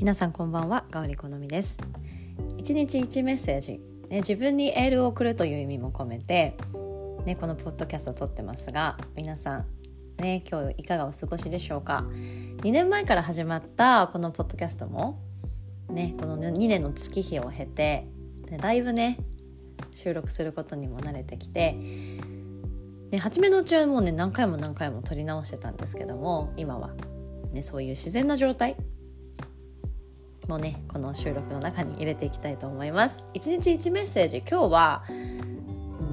皆さんこんばんはガオリ好みです。一日一メッセージ、ね、自分にエールを送るという意味も込めて、ね、このポッドキャストを撮ってますが皆さんね今日いかがお過ごしでしょうか？2年前から始まったこのポッドキャストもねこの2年の月日を経てだいぶね収録することにも慣れてきてで初めのうちはもうね何回も何回も撮り直してたんですけども今は、ね、そういう自然な状態もねこの収録の中に入れていきたいと思います。一日一メッセージ今日は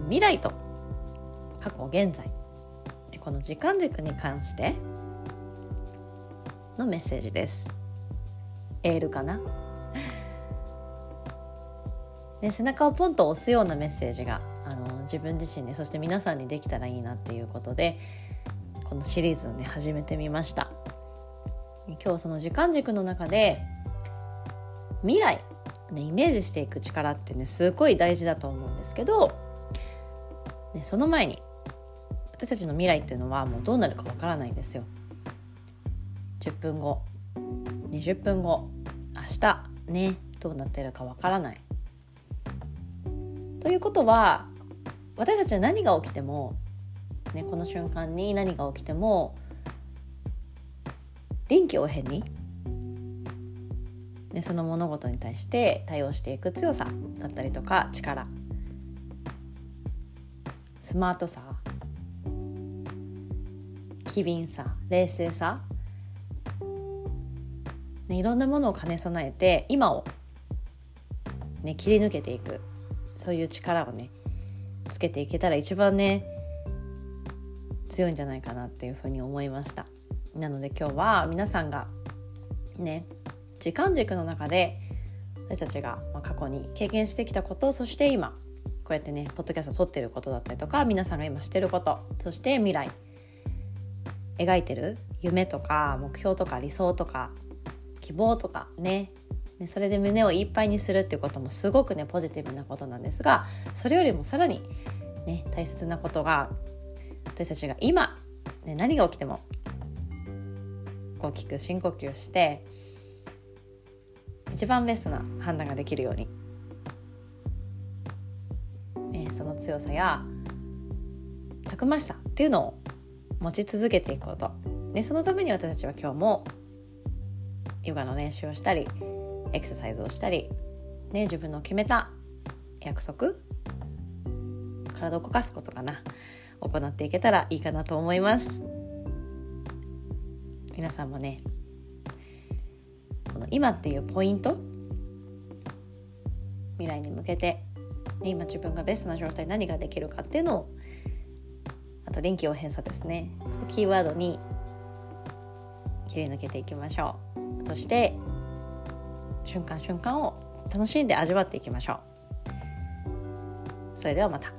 未来と過去現在。でこの時間軸に関してのメッセージです。エールかな？ね、背中をポンと押すようなメッセージがあの自分自身にそして皆さんにできたらいいなっていうことでこのシリーズをね始めてみました。今日その時間軸の中で未来、ね、イメージしていく力ってねすごい大事だと思うんですけど、ね、その前に私たちの未来っていうのはもうどうなるかわからないんですよ。10分後20分後明日ねどうなってるかわからない。ということは私たちは何が起きても、ね、この瞬間に何が起きても臨機応変に、ね、その物事に対して対応していく強さだったりとか力。スマートさ。機敏さ。冷静さ、ね、いろんなものを兼ね備えて今を、ね、切り抜けていく。そういう力をねつけていけたら一番ね強いんじゃないかなっていうふうに思いました。なので今日は皆さんがね時間軸の中で私たちが過去に経験してきたことそして今こうやってねポッドキャスト撮ってることだったりとか皆さんが今してることそして未来描いてる夢とか目標とか理想とか希望とかね。ね、それで胸をいっぱいにするっていうこともすごくねポジティブなことなんですがそれよりもさらに、ね、大切なことが私たちが今、ね、何が起きても大きく深呼吸して一番ベストな判断ができるように、ね、その強さやたくましさっていうのを持ち続けていくこと、ね、そのために私たちは今日もヨガの練習をしたりエクササイズをしたり、ね、自分の決めた約束体を動かすことかな行っていけたらいいかなと思います。皆さんもねこの今っていうポイント？未来に向けて、今自分がベストな状態何ができるかっていうのを。あと臨機応変さですね。キーワードに切り抜けていきましょう。そして瞬間瞬間を楽しんで味わっていきましょう。それではまた。